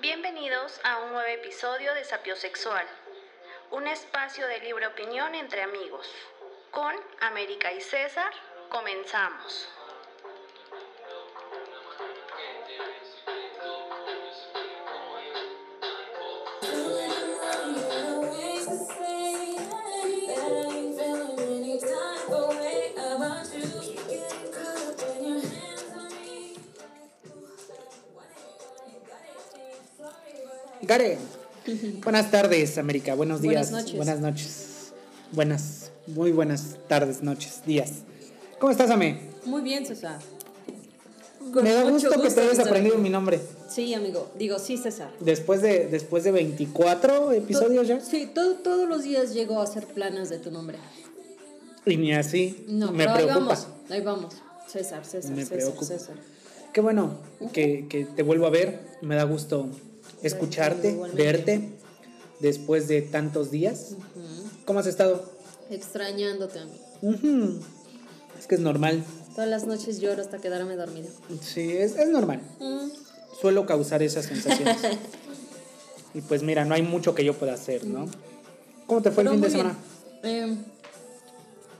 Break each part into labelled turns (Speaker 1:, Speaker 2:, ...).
Speaker 1: Bienvenidos a un nuevo episodio de Sapiosexual, un espacio de libre opinión entre amigos. Con América y César, comenzamos.
Speaker 2: Buenas tardes, América. Buenos días.
Speaker 3: Buenas noches.
Speaker 2: Buenas noches. Buenas, muy buenas tardes, noches, días. ¿Cómo estás, Ame?
Speaker 3: Muy bien, César.
Speaker 2: Me da gusto que te hayas aprendido mi nombre.
Speaker 3: Sí, amigo. Digo, sí, César.
Speaker 2: Después de, después de 24 episodios ya.
Speaker 3: Sí, todo- todos los días llego a hacer planas de tu nombre.
Speaker 2: Y ni así.
Speaker 3: No,
Speaker 2: me
Speaker 3: pero ahí
Speaker 2: preocupa.
Speaker 3: vamos. Ahí vamos. César, César,
Speaker 2: Me
Speaker 3: César,
Speaker 2: preocupa.
Speaker 3: César.
Speaker 2: Qué bueno que, que te vuelvo a ver. Me da gusto escucharte,
Speaker 3: igualmente.
Speaker 2: verte después de tantos días. ¿Cómo has estado?
Speaker 3: Extrañándote, amigo.
Speaker 2: Ujú. Es que es normal.
Speaker 3: Todas las noches lloro hasta quedarme dormida.
Speaker 2: Sí, es, es normal. Suelo causar esas sensaciones. y pues mira, no hay mucho que yo pueda hacer, ¿no? ¿Cómo te fue el fin de semana?
Speaker 3: Eh,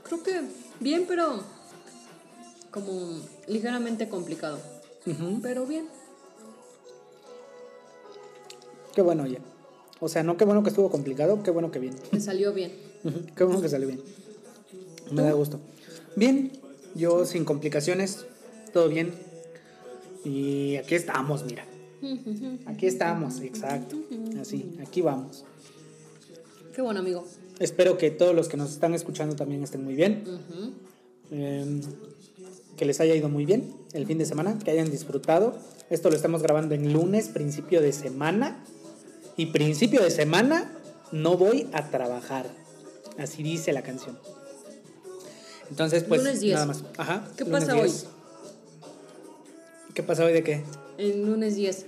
Speaker 3: creo que bien, pero como ligeramente complicado. Pero bien.
Speaker 2: Qué bueno, ya. O sea, no qué bueno que estuvo complicado, qué bueno que bien.
Speaker 3: Me salió bien.
Speaker 2: Qué bueno que salió bien. Me da gusto. Bien, yo sin complicaciones, todo bien. Y aquí estamos, mira. Aquí estamos, exacto. Así, aquí vamos.
Speaker 3: Qué bueno, amigo.
Speaker 2: Espero que todos los que nos están escuchando también estén muy bien. Eh, que les haya ido muy bien el fin de semana, que hayan disfrutado. Esto lo estamos grabando en lunes, principio de semana. Y principio de semana no voy a trabajar. Así dice la canción. Entonces, pues
Speaker 3: Lunes 10.
Speaker 2: nada más. Ajá.
Speaker 3: ¿Qué pasa
Speaker 2: 10. ¿Qué pasa hoy de qué?
Speaker 3: En lunes 10.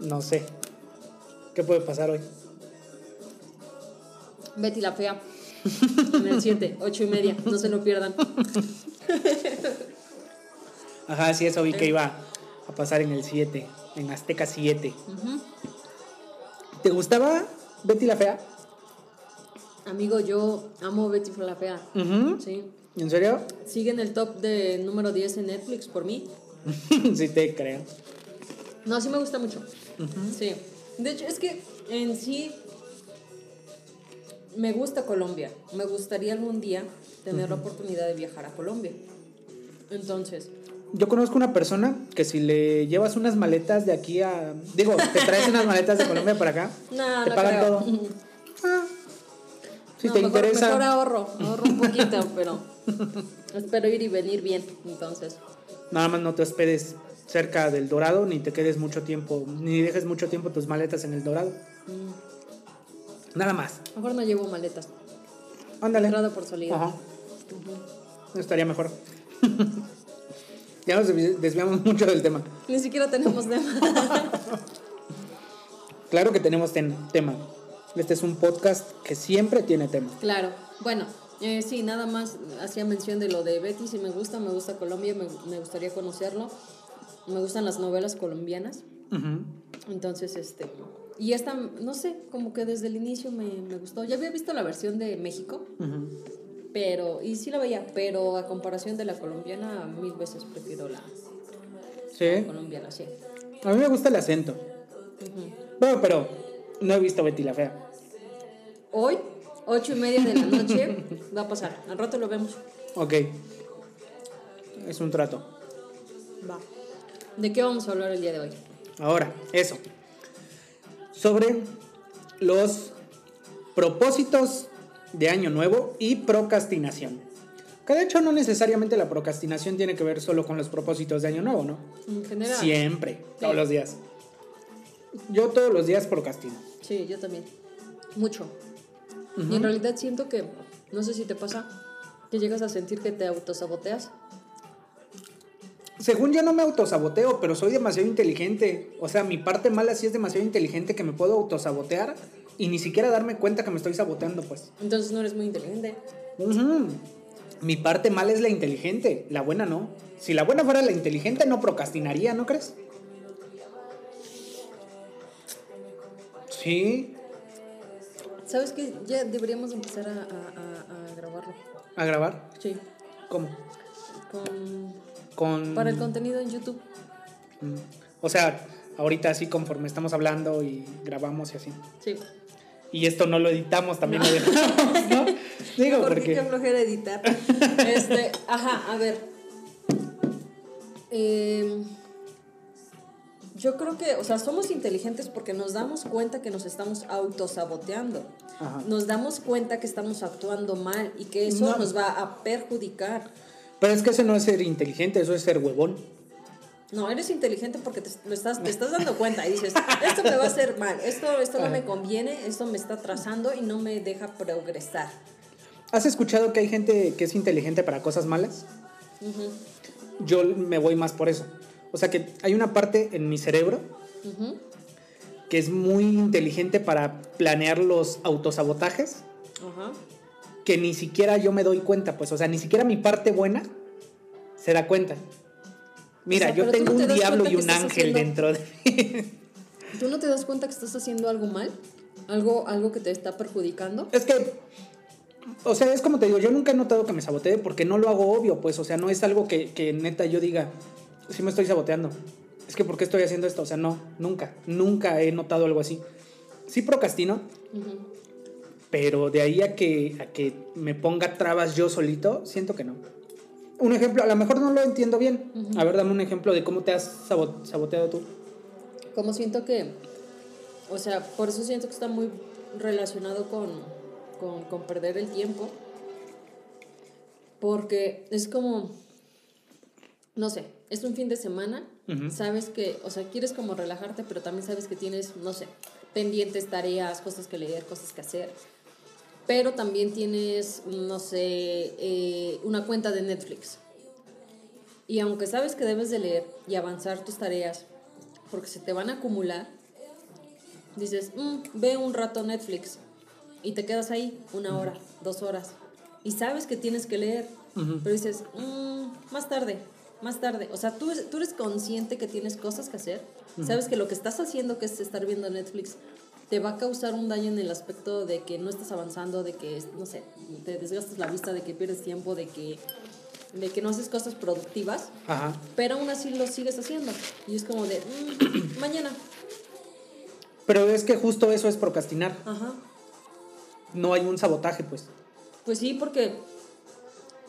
Speaker 2: No sé. ¿Qué puede pasar hoy?
Speaker 3: Betty la Fea. En el 7, 8 y media. No se lo pierdan.
Speaker 2: Ajá, sí, eso vi que iba a pasar en el 7, en Azteca 7.
Speaker 3: Ujú.
Speaker 2: ¿Te gustaba Betty la Fea?
Speaker 3: Amigo, yo amo Betty la Fea. Sí.
Speaker 2: ¿En serio?
Speaker 3: Sigue en el top de número 10 en Netflix por mí.
Speaker 2: sí, te creo.
Speaker 3: No, sí me gusta mucho. Sí. De hecho, es que en sí me gusta Colombia. Me gustaría algún día tener la oportunidad de viajar a Colombia. Entonces,
Speaker 2: Yo conozco una persona que si le llevas unas maletas de aquí a... Digo, te traes unas maletas de Colombia para acá,
Speaker 3: no,
Speaker 2: te
Speaker 3: no
Speaker 2: pagan
Speaker 3: creo.
Speaker 2: todo. Ah, si
Speaker 3: No,
Speaker 2: te
Speaker 3: mejor,
Speaker 2: interesa...
Speaker 3: Mejor ahorro, ahorro un poquito, pero espero ir y venir bien. Entonces,
Speaker 2: Nada más no te hospedes cerca del Dorado, ni te quedes mucho tiempo, ni dejes mucho tiempo tus maletas en el Dorado. Nada más.
Speaker 3: mejor no llevo maletas.
Speaker 2: Ándale.
Speaker 3: Entrada por salida.
Speaker 2: Ajá. Estaría mejor. Ya nos desvi- desviamos mucho del tema.
Speaker 3: Ni siquiera tenemos tema.
Speaker 2: Claro que tenemos ten- tema. Este es un podcast que siempre tiene tema.
Speaker 3: claro. Bueno, eh, sí, nada más hacía mención de lo de Betty. Si me gusta, me gusta Colombia, me, me gustaría conocerlo. Me gustan las novelas colombianas.
Speaker 2: Ujú.
Speaker 3: Entonces, este. Y esta, no sé, como que desde el inicio me, me gustó. Ya había visto la versión de México,
Speaker 2: Ujú.
Speaker 3: Pero. Y sí la veía, pero a comparación de la colombiana, mil veces prefiero la
Speaker 2: Sí.
Speaker 3: colombiana, sí.
Speaker 2: A mí me gusta el acento. Bueno, pero no he visto Betty la Fea.
Speaker 3: Hoy, ocho y media de la noche, va a pasar. Al rato lo vemos.
Speaker 2: Ok. Es un trato.
Speaker 3: Va. ¿De qué vamos a hablar el día de hoy?
Speaker 2: Ahora, eso. Sobre los propósitos de Año Nuevo y procrastinación. Que de hecho no necesariamente la procrastinación tiene que ver solo con los propósitos de Año Nuevo, ¿no?
Speaker 3: En general.
Speaker 2: Siempre, todos los días. Yo todos los días procrastino.
Speaker 3: Sí, yo también. Mucho. Y en realidad siento que, no sé si te pasa, que llegas a sentir que te autosaboteas.
Speaker 2: Según yo no me autosaboteo, pero soy demasiado inteligente. O sea, mi parte mala sí es demasiado inteligente que me puedo autosabotear y ni siquiera darme cuenta que me estoy saboteando, pues.
Speaker 3: Entonces no eres muy inteligente.
Speaker 2: Ujú. Mi parte mala es la inteligente, la buena no. Si la buena fuera la inteligente, no procrastinaría, ¿no crees? Sí,
Speaker 3: ¿Sabes qué? Ya deberíamos empezar a, a- a- a grabarlo.
Speaker 2: a grabar.
Speaker 3: Sí.
Speaker 2: ¿Cómo?
Speaker 3: Con,
Speaker 2: Con...
Speaker 3: para el contenido en YouTube.
Speaker 2: Mm. O sea, ahorita así conforme estamos hablando y grabamos y así.
Speaker 3: Sí.
Speaker 2: Y esto no lo editamos, también lo dejamos, ¿no? Digo,
Speaker 3: ¿Por qué? Qué
Speaker 2: porque...
Speaker 3: flojera editar. este, ajá, a ver. Em, yo creo que, o sea, somos inteligentes porque nos damos cuenta que nos estamos autosaboteando.
Speaker 2: Ajá.
Speaker 3: Nos damos cuenta que estamos actuando mal y que eso
Speaker 2: No.
Speaker 3: nos va a perjudicar.
Speaker 2: Pero es que eso no es ser inteligente, eso es ser huevón.
Speaker 3: No, eres inteligente porque te, lo estás, te estás dando cuenta y dices, esto me va a hacer mal, esto, esto no me conviene, esto me está trazando y no me deja progresar.
Speaker 2: ¿Has escuchado que hay gente que es inteligente para cosas malas? Yo me voy más por eso. O sea que hay una parte en mi cerebro que es muy inteligente para planear los autosabotajes
Speaker 3: Ajá.
Speaker 2: que ni siquiera yo me doy cuenta, pues, o sea, ni siquiera mi parte buena se da cuenta. Mira,
Speaker 3: O sea,
Speaker 2: yo tengo
Speaker 3: no te
Speaker 2: un diablo y un ángel
Speaker 3: haciendo-
Speaker 2: dentro de mí.
Speaker 3: ¿Tú no te das cuenta que estás haciendo algo mal? ¿Algo, algo que te está perjudicando?
Speaker 2: Es que, o sea, es como te digo, yo nunca he notado que me sabotee porque no lo hago obvio, pues, o sea, no es algo que, que neta yo diga, sí me estoy saboteando. Es que, ¿por qué estoy haciendo esto? O sea, no, nunca, nunca he notado algo así. Sí procrastino, pero de ahí a que, a que me ponga trabas yo solito, siento que no. Un ejemplo, a lo mejor no lo entiendo bien. A ver, dame un ejemplo de cómo te has sabo- saboteado tú.
Speaker 3: Como siento que, o sea, por eso siento que está muy relacionado con, con, con perder el tiempo. Porque es como, no sé, es un fin de semana, sabes que, o sea, quieres como relajarte, pero también sabes que tienes, no sé, pendientes, tareas, cosas que leer, cosas que hacer. Pero también tienes, no sé, eh, una cuenta de Netflix. Y aunque sabes que debes de leer y avanzar tus tareas, porque se te van a acumular, dices, "Mm, ve un rato Netflix y te quedas ahí una hora, dos horas. Y sabes que tienes que leer, pero dices, "Mm, más tarde, más tarde. O sea, tú, tú eres consciente que tienes cosas que hacer, sabes que lo que estás haciendo, que es estar viendo Netflix, te va a causar un daño en el aspecto de que no estás avanzando, de que, no sé, te desgastas la vista, de que pierdes tiempo, de que, de que no haces cosas productivas
Speaker 2: Ajá.
Speaker 3: pero aún así lo sigues haciendo. Y es como de, "Mm, mañana.
Speaker 2: Pero es que justo eso es procrastinar.
Speaker 3: Ajá.
Speaker 2: No hay un sabotaje, pues.
Speaker 3: Pues sí, porque,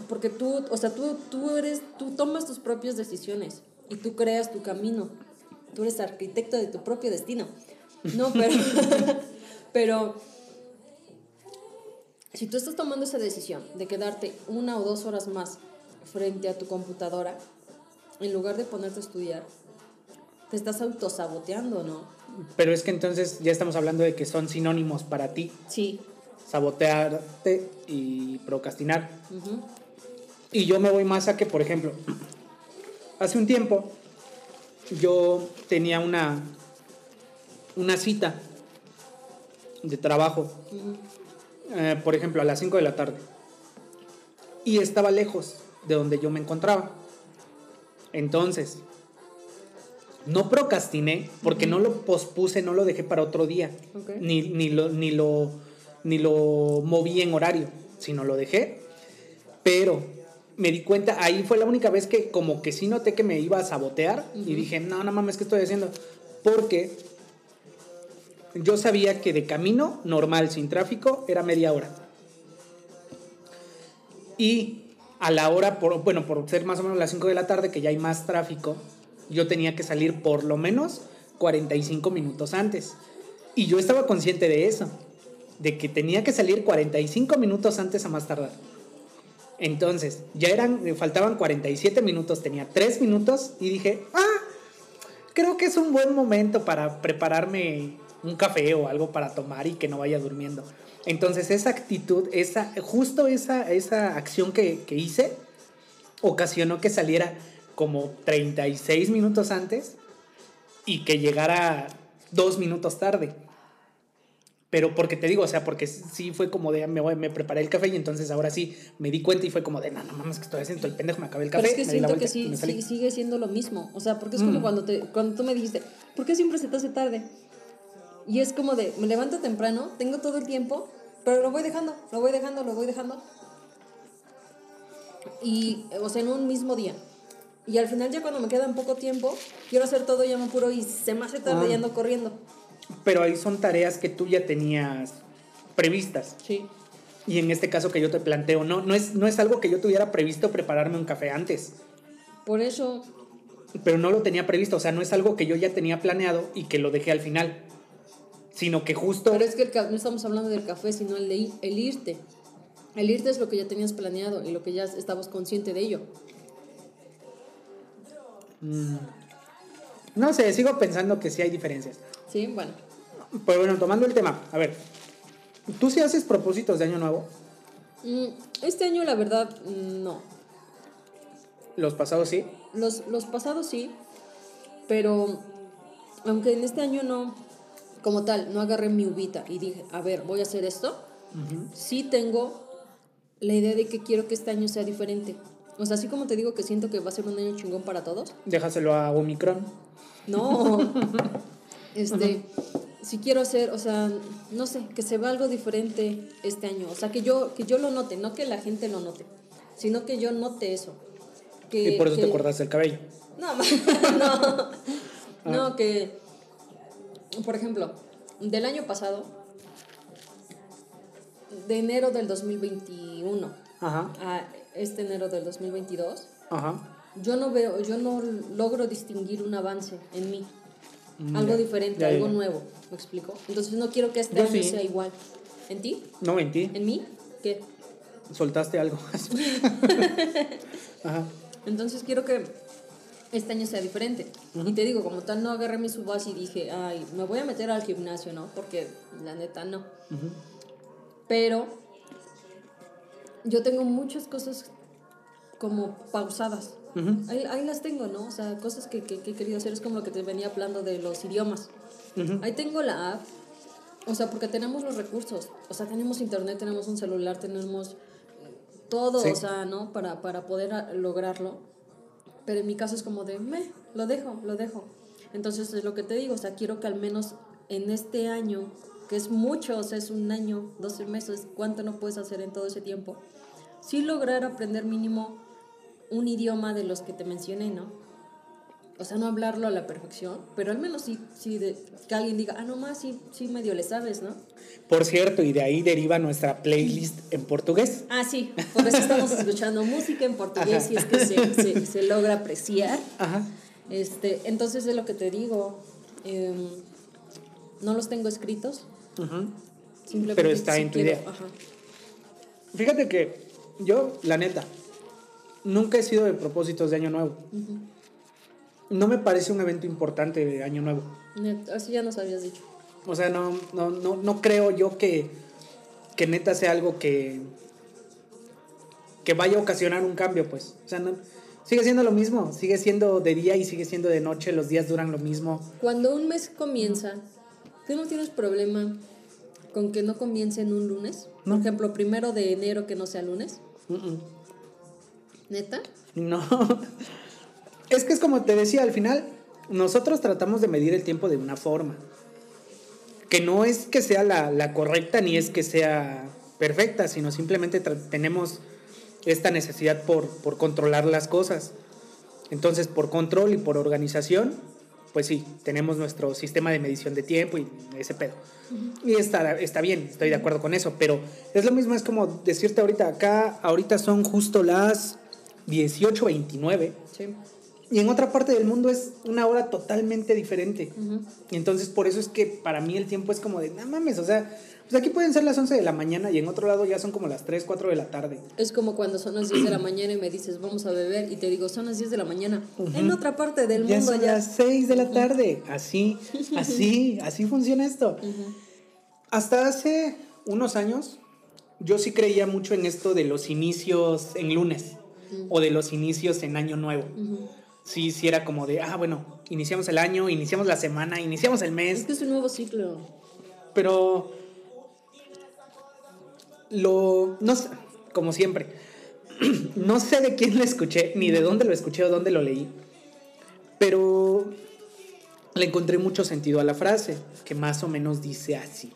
Speaker 3: porque tú, o sea, tú, tú eres, tú tomas tus propias decisiones y tú creas tu camino. Tú eres arquitecto de tu propio destino. No, pero, pero si tú estás tomando esa decisión de quedarte una o dos horas más frente a tu computadora, en lugar de ponerte a estudiar, te estás autosaboteando, ¿no?
Speaker 2: Pero es que entonces ya estamos hablando de que son sinónimos para ti.
Speaker 3: Sí.
Speaker 2: Sabotearte y procrastinar. Y yo me voy más a que, por ejemplo, hace un tiempo yo tenía una, una cita de trabajo, eh, por ejemplo, a las 5 de la tarde. Y estaba lejos de donde yo me encontraba. Entonces, no procrastiné porque no lo pospuse, no lo dejé para otro día. Ni, ni, lo, ni, lo, ni lo moví en horario, sino lo dejé. Pero me di cuenta, ahí fue la única vez que como que sí noté que me iba a sabotear y dije, no, no mames, ¿qué estoy haciendo? Porque yo sabía que de camino normal, sin tráfico, era media hora. Y a la hora, por, bueno, por ser más o menos las 5 de la tarde, que ya hay más tráfico, yo tenía que salir por lo menos 45 minutos antes. Y yo estaba consciente de eso, de que tenía que salir 45 minutos antes a más tardar. Entonces, ya eran, faltaban 47 minutos, tenía 3 minutos y dije, ah, creo que es un buen momento para prepararme un café o algo para tomar y que no vaya durmiendo. Entonces, esa actitud, esa, justo esa, esa acción que, que hice, ocasionó que saliera como 36 minutos antes y que llegara dos minutos tarde. Pero porque te digo, o sea, porque sí fue como de, me, voy- me preparé el café y entonces ahora sí me di cuenta y fue como de, no, no mames, que estoy haciendo el pendejo, me acabé el café.
Speaker 3: Pero es que
Speaker 2: me
Speaker 3: siento que
Speaker 2: vuelta
Speaker 3: sí,
Speaker 2: me
Speaker 3: sigue siendo lo mismo. O sea, porque es
Speaker 2: Mm.
Speaker 3: como cuando, te, cuando tú me dijiste, ¿por qué siempre se te hace tarde? Y es como de, me levanto temprano, tengo todo el tiempo, pero lo voy dejando, lo voy dejando, lo voy dejando. Y, o sea, en un mismo día. Y al final ya cuando me queda un poco tiempo, quiero hacer todo, ya me apuro y se me hace tarde
Speaker 2: Ah.
Speaker 3: y ando corriendo.
Speaker 2: Pero ahí son tareas que tú ya tenías previstas.
Speaker 3: Sí.
Speaker 2: Y en este caso que yo te planteo, no, no, es, no es algo que yo tuviera previsto prepararme un café antes.
Speaker 3: Por eso,
Speaker 2: Pero no lo tenía previsto. O sea, no es algo que yo ya tenía planeado y que lo dejé al final. Sino que justo.
Speaker 3: pero es que el no estamos hablando del café, sino el, de el irte. El irte es lo que ya tenías planeado y lo que ya estabas consciente de ello.
Speaker 2: No sé, sigo pensando que sí hay diferencias.
Speaker 3: Sí, bueno.
Speaker 2: Pero bueno, tomando el tema, a ver. ¿Tú sí haces propósitos de año nuevo?
Speaker 3: Mm, Este año, la verdad, mm, no.
Speaker 2: Los pasados sí.
Speaker 3: Los, los pasados sí, pero aunque en este año no, como tal, no agarré mi ubita y dije, a ver, voy a hacer esto, sí tengo la idea de que quiero que este año sea diferente. O sea, así como te digo que siento que va a ser un año chingón para todos,
Speaker 2: Déjaselo a Omicron.
Speaker 3: no. este, si quiero hacer, o sea, no sé, que se vea algo diferente este año. O sea, que yo, que yo lo note, no que la gente lo note, sino que yo note eso. Que,
Speaker 2: Y por eso te cortaste el cabello.
Speaker 3: No, no. No, que, por ejemplo, del año pasado, de enero del 2021
Speaker 2: Ajá,
Speaker 3: a este enero del 2022,
Speaker 2: ajá.
Speaker 3: yo no veo, yo no logro distinguir un avance en mí.
Speaker 2: Mm,
Speaker 3: Algo
Speaker 2: ya.
Speaker 3: diferente,
Speaker 2: Ya, ya,
Speaker 3: algo nuevo, ¿me explico? Entonces no quiero que este
Speaker 2: Yo
Speaker 3: año
Speaker 2: sí.
Speaker 3: sea igual. ¿En ti?
Speaker 2: No, en ti.
Speaker 3: ¿En mí? ¿Qué?
Speaker 2: Soltaste algo. Ajá.
Speaker 3: Entonces quiero que este año sea diferente. Y te digo, como tal, no agarré mi subas y dije, ay, me voy a meter al gimnasio, ¿no? Porque la neta no. Pero yo tengo muchas cosas como pausadas.
Speaker 2: Ujú.
Speaker 3: ahí, ahí las tengo, ¿no? O sea, cosas que, que- que he querido hacer. Es como lo que te venía hablando de los idiomas. Ahí tengo la app. O sea, porque tenemos los recursos. O sea, tenemos internet, tenemos un celular, tenemos todo,
Speaker 2: Sí.
Speaker 3: o sea, ¿no? Para, para poder lograrlo. Pero en mi caso es como de, me, lo dejo, lo dejo. Entonces es lo que te digo, o sea, quiero que al menos en este año, que es mucho, o sea, es un año, 12 meses, ¿cuánto no puedes hacer en todo ese tiempo? Sí lograr aprender mínimo un idioma de los que te mencioné, ¿no? O sea, no hablarlo a la perfección, pero al menos sí, sí de, que alguien diga, ah, no más, sí, sí medio le sabes, ¿no?
Speaker 2: Por cierto, y de ahí deriva nuestra playlist en portugués.
Speaker 3: Ah, sí, por eso estamos escuchando música en portugués
Speaker 2: Ajá.
Speaker 3: y es que se, se, se logra apreciar.
Speaker 2: Ajá.
Speaker 3: Este, entonces es lo que te digo, em, no los tengo escritos,
Speaker 2: Ujú.
Speaker 3: simplemente
Speaker 2: Pero está
Speaker 3: sí
Speaker 2: en tu
Speaker 3: quiero-
Speaker 2: idea.
Speaker 3: ajá.
Speaker 2: Fíjate que yo, la neta, nunca he sido de propósitos de año nuevo. No me parece un evento importante de año nuevo.
Speaker 3: Así ya nos habías dicho.
Speaker 2: O sea, no, no, no, no creo yo que, que neta sea algo que, que vaya a ocasionar un cambio, pues. O sea, no- sigue siendo lo mismo, sigue siendo de día y sigue siendo de noche, los días duran lo mismo.
Speaker 3: Cuando un mes comienza, ¿tú no tienes problema con que no comience en un lunes?
Speaker 2: No.
Speaker 3: Por ejemplo, primero de enero que no sea lunes.
Speaker 2: Mm-mm.
Speaker 3: ¿Neta?
Speaker 2: No. Es que es como te decía, al final, nosotros tratamos de medir el tiempo de una forma. Que no es que sea la, la correcta ni es que sea perfecta, sino simplemente tenemos esta necesidad por, por controlar las cosas. Entonces, por control y por organización, pues sí, tenemos nuestro sistema de medición de tiempo y ese pedo. Y está, está bien, estoy de acuerdo con eso, pero es lo mismo, es como decirte ahorita, acá, ahorita son justo las 18.29
Speaker 3: Sí.
Speaker 2: Y en otra parte del mundo es una hora totalmente diferente.
Speaker 3: Ujú.
Speaker 2: Y entonces por eso es que para mí el tiempo es como de, no mames, o sea, pues aquí pueden ser las 11 de la mañana y en otro lado ya son como las 3, 4 de la tarde.
Speaker 3: Es como cuando son las 10 de la mañana y me dices, vamos a beber, y te digo, son las 10 de la mañana. En otra parte del
Speaker 2: Ya
Speaker 3: mundo
Speaker 2: son
Speaker 3: ya.
Speaker 2: las 6 de la tarde. Así, así, así funciona esto. Hasta hace unos años yo sí creía mucho en esto de los inicios en lunes o de los inicios en año nuevo. Sí, sí era como de, ah, bueno, iniciamos el año, iniciamos la semana, iniciamos el
Speaker 3: Es
Speaker 2: mes,
Speaker 3: que es un nuevo ciclo.
Speaker 2: pero lo, no sé, como siempre, no sé de quién lo escuché, ni de dónde lo escuché o dónde lo leí, pero le encontré mucho sentido a la frase, que más o menos dice así.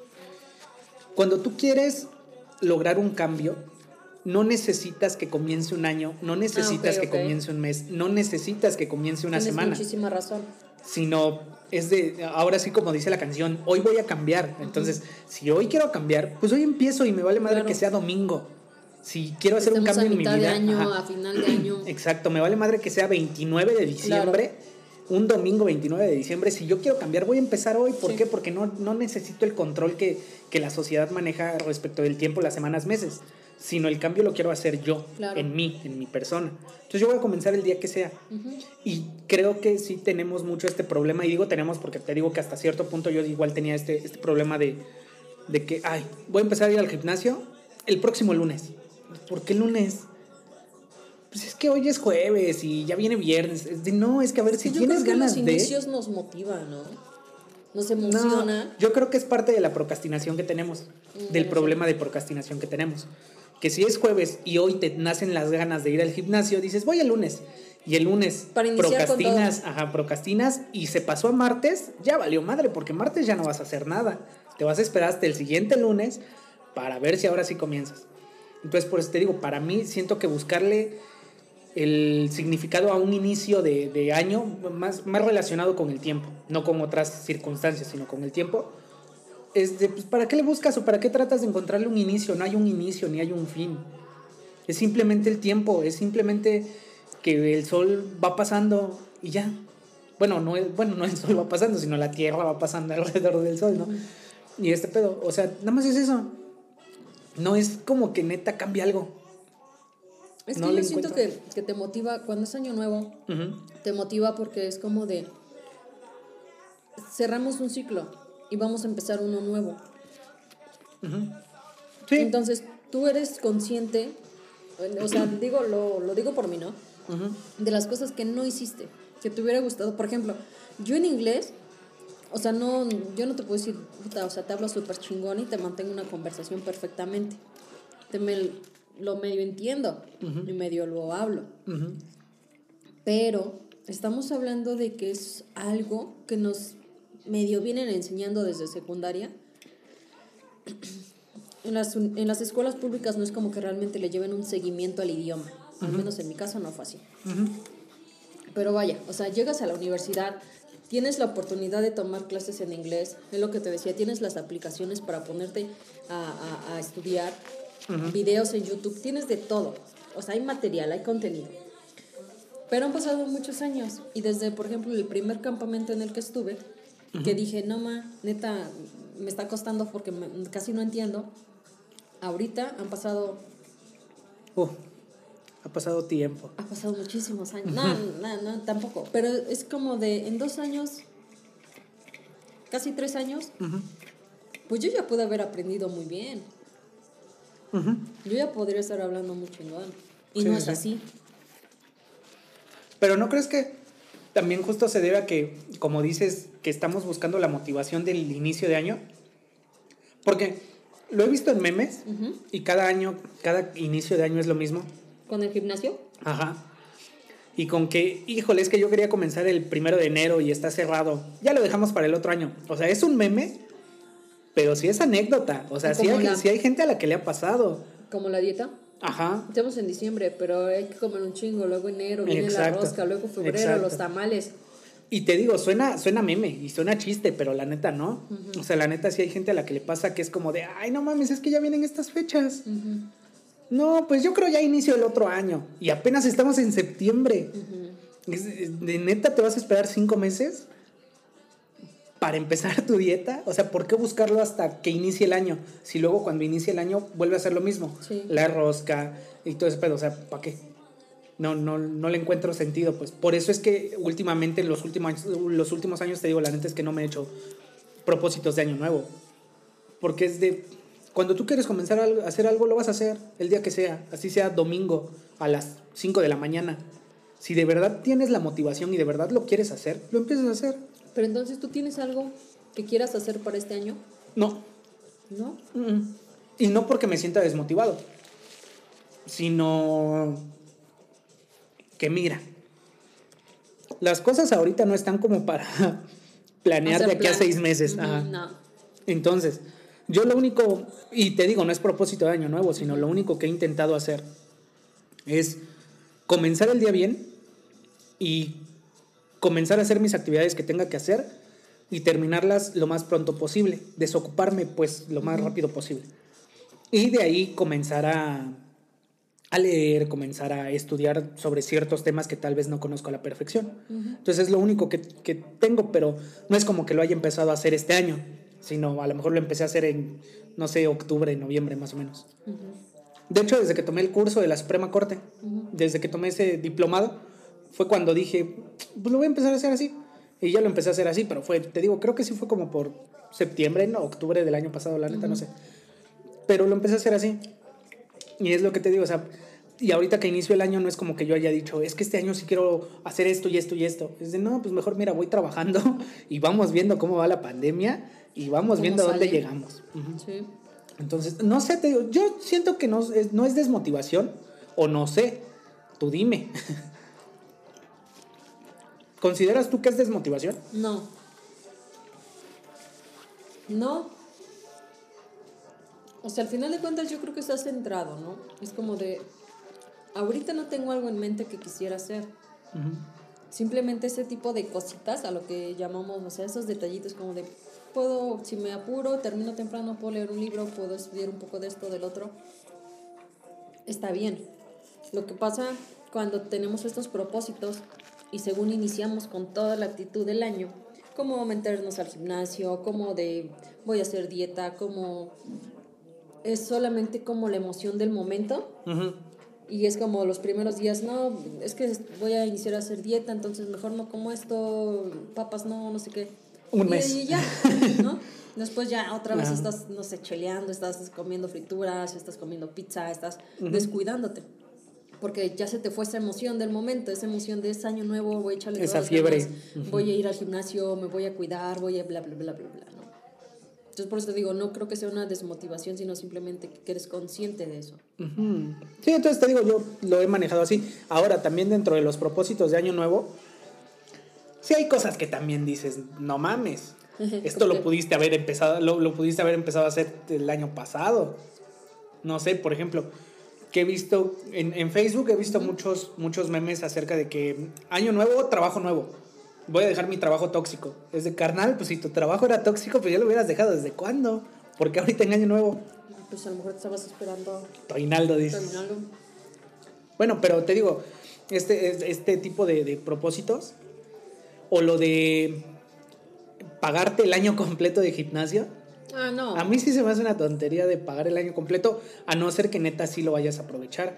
Speaker 2: Cuando tú quieres lograr un cambio, no necesitas que comience un año, no necesitas que comience un mes, no necesitas que comience una
Speaker 3: Tienes
Speaker 2: semana,
Speaker 3: muchísima razón.
Speaker 2: sino es de, ahora sí como dice la canción, hoy voy a cambiar. Entonces, si hoy quiero cambiar, pues hoy empiezo y me vale madre
Speaker 3: Claro.
Speaker 2: que sea domingo. Si quiero hacer un cambio
Speaker 3: a
Speaker 2: en mi vida,
Speaker 3: de año,
Speaker 2: ajá.
Speaker 3: a final de año.
Speaker 2: Exacto, me vale madre que sea 29 de diciembre, un domingo 29 de diciembre. Si yo quiero cambiar, voy a empezar hoy. ¿Por
Speaker 3: Sí.
Speaker 2: qué? Porque no, no necesito el control que, que la sociedad maneja respecto del tiempo, las semanas, meses, sino el cambio lo quiero hacer yo,
Speaker 3: Claro.
Speaker 2: en mí, en mi persona. Entonces yo voy a comenzar el día que sea.
Speaker 3: Ujú.
Speaker 2: Y creo que sí tenemos mucho este problema, y digo tenemos porque te digo que hasta cierto punto yo igual tenía este, este problema de, de que, ay, voy a empezar a ir al gimnasio el próximo lunes. ¿Por qué lunes? Pues es que hoy es jueves y ya viene viernes. Es de, no, es que a ver, si
Speaker 3: Yo
Speaker 2: tienes
Speaker 3: creo que
Speaker 2: ganas
Speaker 3: los
Speaker 2: de...
Speaker 3: inicios nos motivan, ¿no? Nos
Speaker 2: No,
Speaker 3: emociona.
Speaker 2: yo creo que es parte de la procrastinación que tenemos,
Speaker 3: Mm,
Speaker 2: del
Speaker 3: no sé.
Speaker 2: problema de procrastinación que tenemos. Que si es jueves y hoy te nacen las ganas de ir al gimnasio, dices, voy el lunes. Y el lunes
Speaker 3: Para
Speaker 2: procrastinas, ajá, procrastinas y se pasó a martes, ya valió madre, porque martes ya no vas a hacer nada. Te vas a esperar hasta el siguiente lunes para ver si ahora sí comienzas. Entonces, por eso te digo, para mí siento que buscarle el significado a un inicio de, de año más, más relacionado con el tiempo, no con otras circunstancias, sino con el tiempo. Es de, pues, ¿para qué le buscas o para qué tratas de encontrarle un inicio? No hay un inicio ni hay un fin. Es simplemente el tiempo, es simplemente que el sol va pasando y ya. Bueno, no, es, bueno, no el sol va pasando, sino la tierra va pasando alrededor del sol, ¿no? Y este pedo, o sea, nada más es eso. No es como que neta cambia algo.
Speaker 3: Es que yo siento que, que te motiva, cuando es año nuevo, te motiva porque es como de cerramos un ciclo y vamos a empezar uno nuevo.
Speaker 2: Sí.
Speaker 3: Entonces, tú eres consciente, o sea, digo, lo, lo digo por mí, ¿no? De las cosas que no hiciste, que te hubiera gustado. Por ejemplo, yo en inglés, o sea, no, yo no te puedo decir, puta, o sea, te hablo súper chingón y te mantengo una conversación perfectamente. Te me, lo medio entiendo y medio lo hablo. Pero estamos hablando de que es algo que nos medio vienen enseñando desde secundaria. En las, en las escuelas públicas no es como que realmente le lleven un seguimiento al idioma. Al menos en mi caso no fue así.
Speaker 2: Ujú.
Speaker 3: Pero vaya, o sea, llegas a la universidad, tienes la oportunidad de tomar clases en inglés, es lo que te decía, tienes las aplicaciones para ponerte a, a- a estudiar, videos en YouTube, tienes de todo. O sea, hay material, hay contenido. Pero han pasado muchos años y desde, por ejemplo, el primer campamento en el que estuve, que dije, no ma, neta, me está costando porque me- casi no entiendo. Ahorita han pasado
Speaker 2: Uh, ha pasado tiempo.
Speaker 3: ha pasado muchísimos años. No, no, no, tampoco. Pero es como de en dos años, casi tres años, pues yo ya pude haber aprendido muy bien. Yo ya podría estar hablando muy chingón. Y
Speaker 2: Sí,
Speaker 3: no es
Speaker 2: sí.
Speaker 3: así.
Speaker 2: Pero ¿no crees que también justo se debe a que, como dices, que estamos buscando la motivación del inicio de año? Porque lo he visto en memes y cada año, cada inicio de año es lo mismo.
Speaker 3: Con el gimnasio,
Speaker 2: Ajá. Y con que, híjole, es que yo quería comenzar el primero de enero y está cerrado. Ya lo dejamos para el otro año. O sea, es un meme, pero sí es anécdota. O sea, sí hay,
Speaker 3: la-
Speaker 2: sí hay gente a la que le ha pasado.
Speaker 3: como la dieta.
Speaker 2: Ajá.
Speaker 3: Estamos en diciembre, pero hay que comer un chingo. Luego enero, viene
Speaker 2: Exacto.
Speaker 3: la rosca, luego febrero,
Speaker 2: Exacto.
Speaker 3: los tamales.
Speaker 2: Y te digo, suena, suena meme y suena chiste, pero la neta no. O sea, la neta sí hay gente a la que le pasa que es como de, ay, no mames, es que ya vienen estas fechas. No, pues yo creo ya inicio el otro año. Y apenas estamos en septiembre. ¿De neta te vas a esperar cinco meses para empezar tu dieta? O sea, ¿por qué buscarlo hasta que inicie el año? Si luego cuando inicie el año vuelve a ser lo mismo.
Speaker 3: Sí.
Speaker 2: La rosca y todo ese pedo. O sea, ¿para qué? No, no, no le encuentro sentido, pues. Por eso es que últimamente, los últimos, los últimos años, te digo, la neta es que no me he hecho propósitos de año nuevo. Porque es de... Cuando tú quieres comenzar a hacer algo, lo vas a hacer el día que sea. Así sea domingo a las 5 de la mañana. Si de verdad tienes la motivación y de verdad lo quieres hacer, lo empiezas a hacer.
Speaker 3: Pero entonces, ¿tú tienes algo que quieras hacer para este año?
Speaker 2: No.
Speaker 3: ¿No?
Speaker 2: Mm. Y no porque me sienta desmotivado, sino que mira, las cosas ahorita no están como para planear
Speaker 3: Hacer
Speaker 2: de aquí a seis meses.
Speaker 3: No.
Speaker 2: Entonces, yo lo único, y te digo, no es propósito de año nuevo, sino lo único que he intentado hacer es comenzar el día bien y comenzar a hacer mis actividades que tenga que hacer y terminarlas lo más pronto posible, desocuparme pues lo más rápido posible. Y de ahí comenzar a, a leer, comenzar a estudiar sobre ciertos temas que tal vez no conozco a la perfección. Entonces es lo único que, que tengo, pero no es como que lo haya empezado a hacer este año, sino a lo mejor lo empecé a hacer en, no sé, octubre, noviembre más o menos. De hecho, desde que tomé el curso de la Suprema Corte, desde que tomé ese diplomado, fue cuando dije, pues lo voy a empezar a hacer así. Y ya lo empecé a hacer así, pero fue, te digo, creo que sí fue como por septiembre, no, octubre del año pasado, la neta, no sé. Pero lo empecé a hacer así. Y es lo que te digo, o sea, y ahorita que inicio el año no es como que yo haya dicho, es que este año sí quiero hacer esto y esto y esto. Es de, no, pues mejor mira, voy trabajando y vamos viendo cómo va la pandemia y vamos
Speaker 3: ¿Cómo
Speaker 2: viendo a dónde
Speaker 3: sale?
Speaker 2: llegamos. Ujú.
Speaker 3: Sí.
Speaker 2: Entonces, no sé, te digo, yo siento que no no es desmotivación, o no sé, tú dime. ¿Consideras tú que es desmotivación?
Speaker 3: No. No. O sea, al final de cuentas yo creo que estás centrado, ¿no? Es como de, ahorita no tengo algo en mente que quisiera hacer. Simplemente ese tipo de cositas, a lo que llamamos, o sea, esos detallitos como de, puedo, si me apuro, termino temprano, puedo leer un libro, puedo estudiar un poco de esto, del otro. Está bien. Lo que pasa cuando tenemos estos propósitos y según iniciamos con toda la actitud del año, como meternos al gimnasio, como de voy a hacer dieta, como es solamente como la emoción del momento y es como los primeros días, no, es que voy a iniciar a hacer dieta, entonces mejor no como esto, papas no, no sé qué.
Speaker 2: Un
Speaker 3: Y-
Speaker 2: mes.
Speaker 3: Y, ya, ¿no? Después ya otra vez
Speaker 2: Ajá.
Speaker 3: estás, no sé, cheleando, estás comiendo frituras, estás comiendo pizza, estás descuidándote. Porque ya se te fue esa emoción del momento, esa emoción de ese año nuevo, voy a echarle
Speaker 2: Esa fiebre.
Speaker 3: ganas, voy a ir al gimnasio, me voy a cuidar, voy a bla, bla, bla, bla, bla, ¿no? Entonces por eso te digo, no creo que sea una desmotivación, sino simplemente que eres consciente de eso.
Speaker 2: Ujú. Sí, entonces te digo, yo lo he manejado así. Ahora, también dentro de los propósitos de Año Nuevo, sí hay cosas que también dices, no mames. Esto lo pudiste haber empezado, lo, lo pudiste haber empezado a hacer el año pasado. No sé, por ejemplo, que he visto en, en Facebook he visto muchos, muchos memes acerca de que año nuevo, trabajo nuevo. Voy a dejar mi trabajo tóxico. Es de carnal, pues si tu trabajo era tóxico, pues ya lo hubieras dejado desde cuándo. Porque ahorita en año nuevo,
Speaker 3: Pues a lo mejor te estabas esperando
Speaker 2: dices.
Speaker 3: terminarlo.
Speaker 2: Bueno, pero te digo, este, es- este tipo de, de propósitos, o lo de pagarte el año completo de gimnasio,
Speaker 3: Ah, no.
Speaker 2: a mí sí se me hace una tontería de pagar el año completo, a no ser que neta sí lo vayas a aprovechar.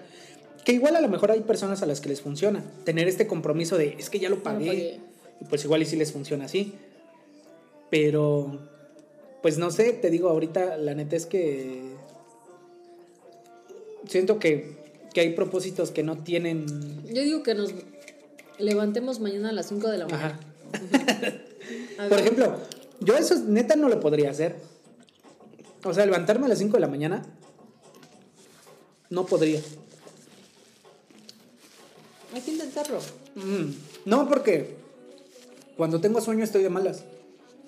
Speaker 2: Que igual a lo mejor hay personas a las que les funciona tener este compromiso de es que ya lo pagué,
Speaker 3: pagué.
Speaker 2: y pues igual y sí les funciona así. Pero, pues no sé, te digo, ahorita la neta es que siento que, que hay propósitos que no tienen...
Speaker 3: Yo digo que nos levantemos mañana a las 5 de la mañana.
Speaker 2: Ajá. Por ejemplo, yo eso neta no lo podría hacer. O sea, levantarme a las 5 de la mañana, no podría.
Speaker 3: Hay que intentarlo.
Speaker 2: Mm, No, porque cuando tengo sueño estoy de malas.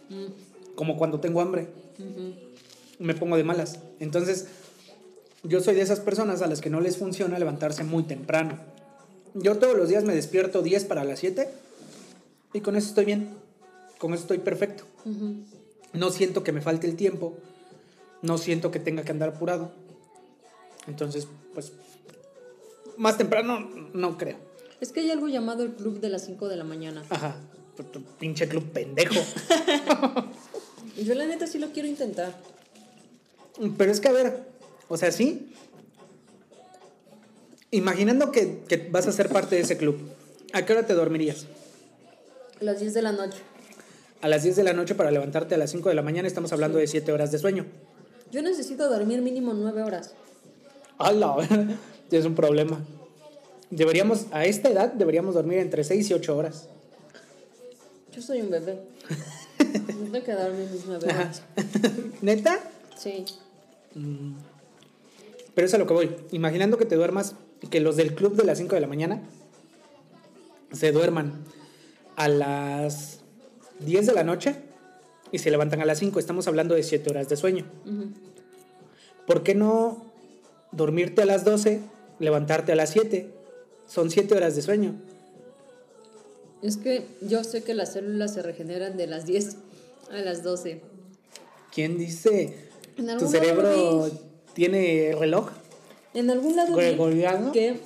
Speaker 3: Mm,
Speaker 2: Como cuando tengo hambre, me pongo de malas. Entonces, yo soy de esas personas a las que no les funciona levantarse muy temprano. Yo todos los días me despierto 10 para las 7 y con eso estoy bien. Con eso estoy perfecto. No siento que me falte el tiempo. No siento que tenga que andar apurado. Entonces, pues, más temprano no creo.
Speaker 3: Es que hay algo llamado el club de las 5 de la mañana.
Speaker 2: Ajá. Pinche club pendejo.
Speaker 3: Yo la neta sí lo quiero intentar.
Speaker 2: Pero es que, a ver, o sea, sí. Imaginando que, que vas a ser parte de ese club, ¿a qué hora te dormirías?
Speaker 3: A las 10 de la noche.
Speaker 2: A las 10 de la noche para levantarte a las 5 de la mañana, estamos hablando de 7 horas de sueño.
Speaker 3: Yo necesito dormir mínimo 9 horas.
Speaker 2: ¡Hala! es un problema. Deberíamos, a esta edad, deberíamos dormir entre 6 y 8 horas.
Speaker 3: Yo soy un bebé. Tengo que dormir mis 9 horas.
Speaker 2: ¿Neta?
Speaker 3: Sí.
Speaker 2: Pero es a lo que voy. Imaginando que te duermas, que los del club de las 5 de la mañana se duerman a las 10 de la noche, y se levantan a las 5. Estamos hablando de 7 horas de sueño. ¿Por qué no dormirte a las 12, levantarte a las 7? Son 7 horas de sueño.
Speaker 3: Es que yo sé que las células se regeneran de las 10 a las 12.
Speaker 2: ¿Quién dice? ¿Tu cerebro
Speaker 3: vi-
Speaker 2: tiene reloj?
Speaker 3: En algún lado vi que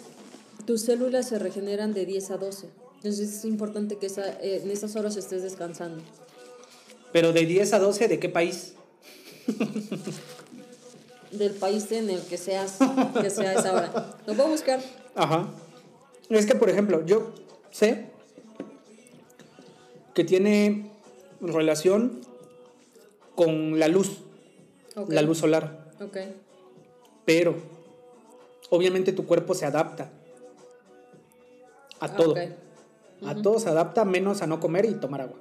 Speaker 3: tus células se regeneran de 10 a 12. Entonces es importante que esa, eh, en esas horas estés descansando.
Speaker 2: Pero de 10 a 12, ¿de qué país?
Speaker 3: Del país en el que seas, que sea esa hora. Lo voy a buscar.
Speaker 2: Ajá. Es que, por ejemplo, yo sé que tiene relación con la luz, la luz solar.
Speaker 3: Ok.
Speaker 2: Pero, obviamente tu cuerpo se adapta a
Speaker 3: Ah,
Speaker 2: todo. A todo se adapta, menos a no comer y tomar agua.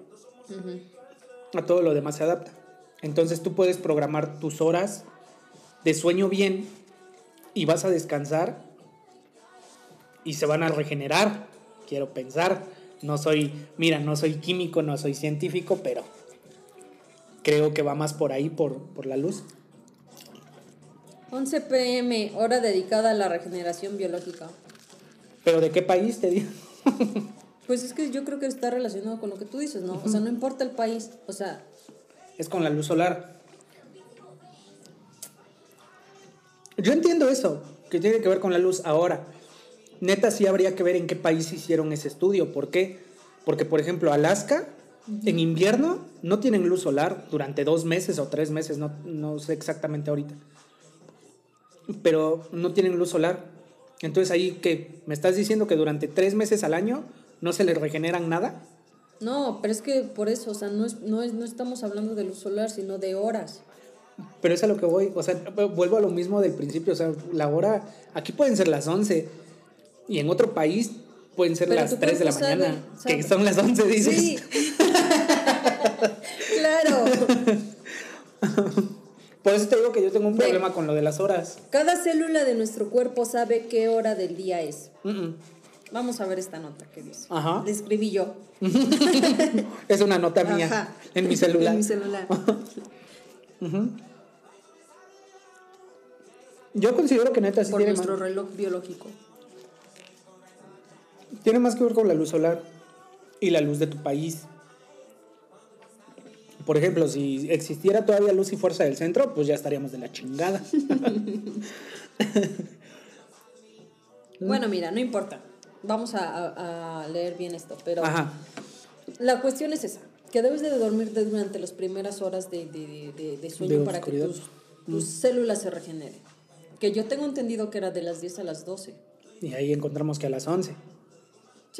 Speaker 2: A todo lo demás se adapta. Entonces tú puedes programar tus horas de sueño bien y vas a descansar y se van a regenerar. Quiero pensar. No soy, mira, no soy químico, no soy científico, pero creo que va más por ahí, por, por la luz.
Speaker 3: 11 pm, hora dedicada a la regeneración biológica.
Speaker 2: Pero ¿de qué país te digo?
Speaker 3: Pues es que yo creo que está relacionado con lo que tú dices, ¿no? O sea, no importa el país. O sea,
Speaker 2: Es con la luz solar. Yo entiendo eso, que tiene que ver con la luz. Ahora, neta sí habría que ver en qué país hicieron ese estudio. ¿Por qué? Porque, por ejemplo, Alaska, en invierno, no tienen luz solar durante dos meses o tres meses, no, no sé exactamente ahorita. Pero no tienen luz solar. Entonces ahí que me estás diciendo que durante tres meses al año no se les regeneran nada.
Speaker 3: no, pero es que por eso, o sea, no, es, no, es, no estamos hablando de luz solar, sino de horas.
Speaker 2: Pero es a lo que voy, o sea, vuelvo a lo mismo del principio, o sea, la hora, aquí pueden ser las 11 y en otro país pueden ser
Speaker 3: Pero
Speaker 2: las
Speaker 3: tu
Speaker 2: 3 de la
Speaker 3: sabe-
Speaker 2: mañana,
Speaker 3: sabe.
Speaker 2: que son las 11, dices.
Speaker 3: Sí. claro.
Speaker 2: Por eso te digo que yo tengo un problema con lo de las horas.
Speaker 3: Cada célula de nuestro cuerpo sabe qué hora del día es.
Speaker 2: Mm, mm.
Speaker 3: Vamos a ver esta nota que dice.
Speaker 2: Ajá.
Speaker 3: La escribí yo.
Speaker 2: Es una nota mía
Speaker 3: Ajá.
Speaker 2: en mi celular.
Speaker 3: en mi celular.
Speaker 2: Yo considero que neta sí
Speaker 3: Por
Speaker 2: tiene
Speaker 3: nuestro
Speaker 2: más,
Speaker 3: reloj biológico.
Speaker 2: tiene más que ver con la luz solar y la luz de tu país. Por ejemplo, si existiera todavía luz y fuerza del centro, pues ya estaríamos de la chingada.
Speaker 3: Bueno, mira, no importa. Vamos a, a- leer bien esto, pero
Speaker 2: Ajá.
Speaker 3: la cuestión es esa, que debes de dormirte durante las primeras horas de, de- de- de sueño para que tus, tus células se regeneren. Que yo tengo entendido que era de las 10 a las 12.
Speaker 2: Y ahí encontramos que a las 11.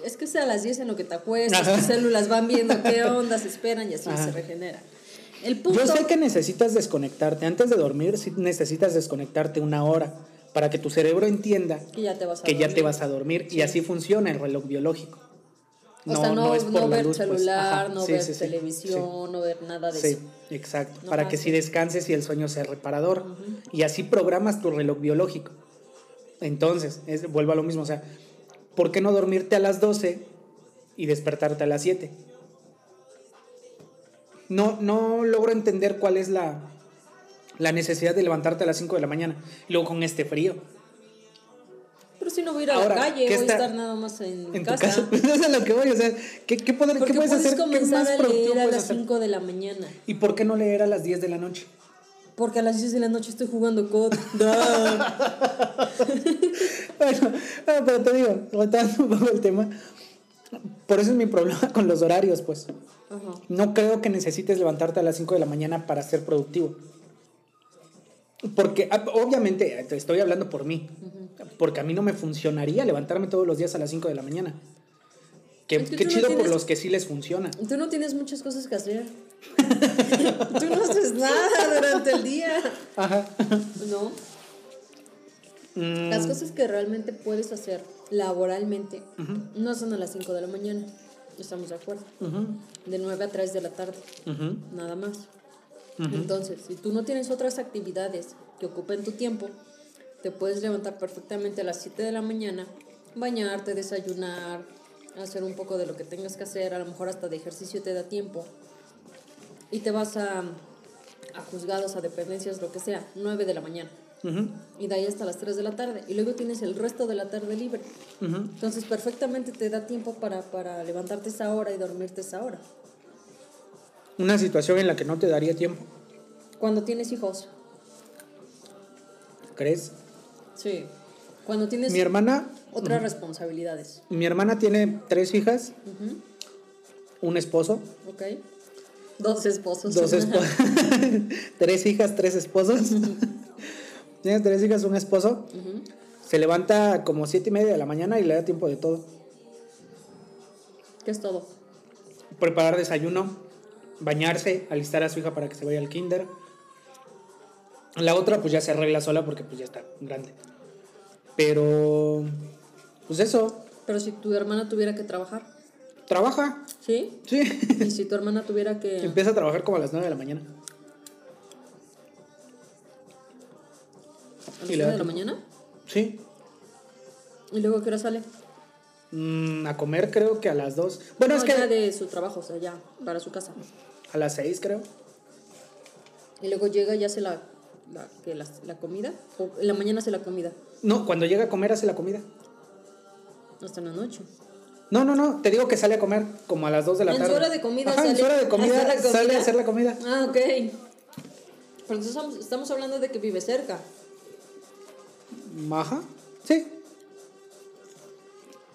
Speaker 3: Es que es a las 10 en lo que te acuestas,
Speaker 2: Ajá.
Speaker 3: tus células van viendo qué onda, se esperan y así
Speaker 2: Ajá.
Speaker 3: se regeneran. El punto...
Speaker 2: Yo sé que necesitas desconectarte. Antes de dormir, sí necesitas desconectarte una hora para que tu cerebro entienda
Speaker 3: que ya te vas a
Speaker 2: que ya te
Speaker 3: dormir.
Speaker 2: vas a dormir. Y así funciona el reloj biológico.
Speaker 3: O sea, no,
Speaker 2: es por
Speaker 3: no ver
Speaker 2: luz, pues.
Speaker 3: celular,
Speaker 2: Ajá,
Speaker 3: no
Speaker 2: sí,
Speaker 3: ver
Speaker 2: sí,
Speaker 3: televisión, no ver nada de
Speaker 2: Sí,
Speaker 3: eso.
Speaker 2: sí, exacto.
Speaker 3: No
Speaker 2: para
Speaker 3: más,
Speaker 2: que
Speaker 3: sí.
Speaker 2: si descanses y el sueño sea reparador. Y así programas tu reloj biológico. Entonces, es- vuelvo a lo mismo. O sea, ¿por qué no dormirte a las 12 y despertarte a las 7? No, no logro entender cuál es la, la necesidad de levantarte a las 5 de la mañana. Y luego con este frío.
Speaker 3: Pero si no voy a ir a
Speaker 2: Ahora,
Speaker 3: la calle,
Speaker 2: ¿qué
Speaker 3: voy a estar nada más en,
Speaker 2: En tu
Speaker 3: casa.
Speaker 2: casa. Eso es a lo que voy. O sea, ¿qué, qué, poder- qué puedes
Speaker 3: puedes
Speaker 2: hacer? ¿Qué
Speaker 3: comenzar
Speaker 2: más
Speaker 3: a leer a las
Speaker 2: hacer?
Speaker 3: 5 de la mañana.
Speaker 2: ¿Y por qué no leer a las 10 de la noche?
Speaker 3: Porque a las 10 de la noche estoy jugando COD.
Speaker 2: Bueno, pero te digo, retomando un poco el tema, por eso es mi problema con los horarios, pues.
Speaker 3: Ajá.
Speaker 2: No creo que necesites levantarte a las 5 de la mañana para ser productivo. Porque ah, obviamente, te estoy hablando por mí, porque a mí no me funcionaría levantarme todos los días a las 5 de la mañana. Qué, qué
Speaker 3: no
Speaker 2: chido por los que sí les funciona.
Speaker 3: Tú no tienes muchas cosas que hacer. Tú no haces nada durante el día.
Speaker 2: Ajá.
Speaker 3: No.
Speaker 2: Mm,
Speaker 3: Las cosas que realmente puedes hacer laboralmente no son a las 5 de la mañana. Estamos de acuerdo. De 9 a 3 de la tarde. Nada más. Entonces, si tú no tienes otras actividades que ocupen tu tiempo, te puedes levantar perfectamente a las 7 de la mañana, bañarte, desayunar, hacer un poco de lo que tengas que hacer, a lo mejor hasta de ejercicio te da tiempo. y te vas a, a juzgados, a dependencias, lo que sea, 9 de la mañana. Y de ahí hasta las 3 de la tarde. Y luego tienes el resto de la tarde libre. Entonces perfectamente te da tiempo para, para levantarte esa hora y dormirte esa hora.
Speaker 2: Una situación en la que no te daría tiempo,
Speaker 3: Cuando tienes hijos.
Speaker 2: ¿crees?
Speaker 3: Sí. Cuando tienes
Speaker 2: Mi hermana,
Speaker 3: otras responsabilidades.
Speaker 2: mi hermana tiene tres hijas, un esposo,
Speaker 3: Ok. Dos esposos.
Speaker 2: dos esposos, tres hijas, tres esposos. Tiene tres hijas, un esposo. Se levanta como siete y media de la mañana y le da tiempo de todo.
Speaker 3: ¿Qué es todo?
Speaker 2: Preparar desayuno, bañarse, alistar a su hija para que se vaya al kinder. La otra pues ya se arregla sola porque pues ya está grande. Pero pues eso,
Speaker 3: Pero si tu hermana tuviera que trabajar,
Speaker 2: trabaja,
Speaker 3: ¿sí?
Speaker 2: sí.
Speaker 3: Y si tu hermana tuviera que...
Speaker 2: Empieza a trabajar como a las 9 de la mañana.
Speaker 3: ¿A las
Speaker 2: y le
Speaker 3: nueve
Speaker 2: da
Speaker 3: de la mañana?
Speaker 2: Sí.
Speaker 3: ¿Y luego qué hora sale?
Speaker 2: Mm, a comer creo que a las 2. Bueno,
Speaker 3: No,
Speaker 2: es que
Speaker 3: ya de su trabajo, o sea, ya, para su casa.
Speaker 2: a las 6 creo.
Speaker 3: Y luego llega y hace la, la, que la, la comida. O en la mañana hace la comida.
Speaker 2: No, cuando llega a comer hace la comida.
Speaker 3: Hasta en la noche.
Speaker 2: No, no, no, te digo que sale a comer como a las 2 de la
Speaker 3: En su
Speaker 2: tarde.
Speaker 3: hora de comida
Speaker 2: Ajá, en
Speaker 3: sale
Speaker 2: su hora de comida,
Speaker 3: comida.
Speaker 2: sale a hacer la comida.
Speaker 3: Ah, ok. Pero entonces estamos, estamos hablando de que vive cerca.
Speaker 2: Ajá. Sí,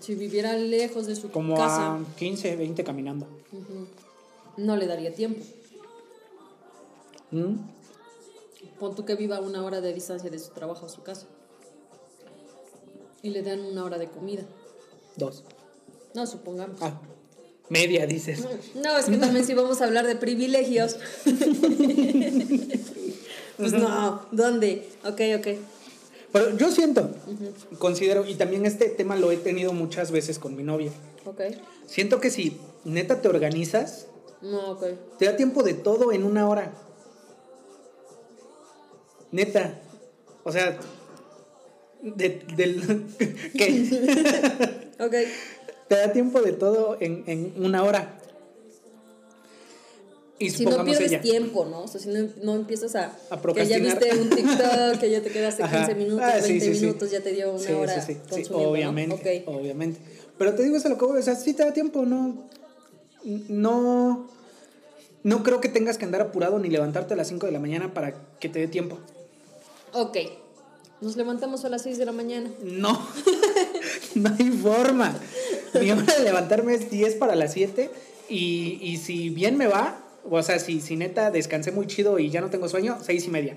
Speaker 3: Si viviera lejos de su
Speaker 2: como
Speaker 3: casa,
Speaker 2: a 15, 20 caminando.
Speaker 3: no le daría tiempo.
Speaker 2: Mm,
Speaker 3: Pon tú que viva una hora de distancia de su trabajo a su casa. Y le dan una hora de comida.
Speaker 2: Dos.
Speaker 3: No, supongamos.
Speaker 2: Ah, media dices.
Speaker 3: No, es que también si vamos a hablar de privilegios. pues no, ¿dónde? Ok, ok.
Speaker 2: Pero yo siento, considero, y también este tema lo he tenido muchas veces con mi novia.
Speaker 3: Ok.
Speaker 2: Siento que si neta te organizas,
Speaker 3: No, ok.
Speaker 2: te da tiempo de todo en una hora. Neta. O sea, de- del, ¿qué?
Speaker 3: Ok.
Speaker 2: te da tiempo de todo en, en una hora. Y
Speaker 3: Si no pierdes
Speaker 2: ella.
Speaker 3: tiempo, ¿no? O sea, si no, no empiezas a...
Speaker 2: A
Speaker 3: que ya viste un TikTok, que ya te quedaste
Speaker 2: Ajá.
Speaker 3: 15 minutos,
Speaker 2: Ah, sí,
Speaker 3: 20
Speaker 2: sí, sí.
Speaker 3: minutos, ya te dio una hora
Speaker 2: sí, sí, obviamente, obviamente. Pero te digo eso lo que voy, o sea, sí te da tiempo, no, no, no creo que tengas que andar apurado ni levantarte a las 5 de la mañana para que te dé tiempo.
Speaker 3: Ok. Nos levantamos a las 6 de la mañana.
Speaker 2: No, no hay forma. Mi hora de levantarme es 10 para las 7 y, y si bien me va, o sea, si, si neta descansé muy chido y ya no tengo sueño, 6 y media.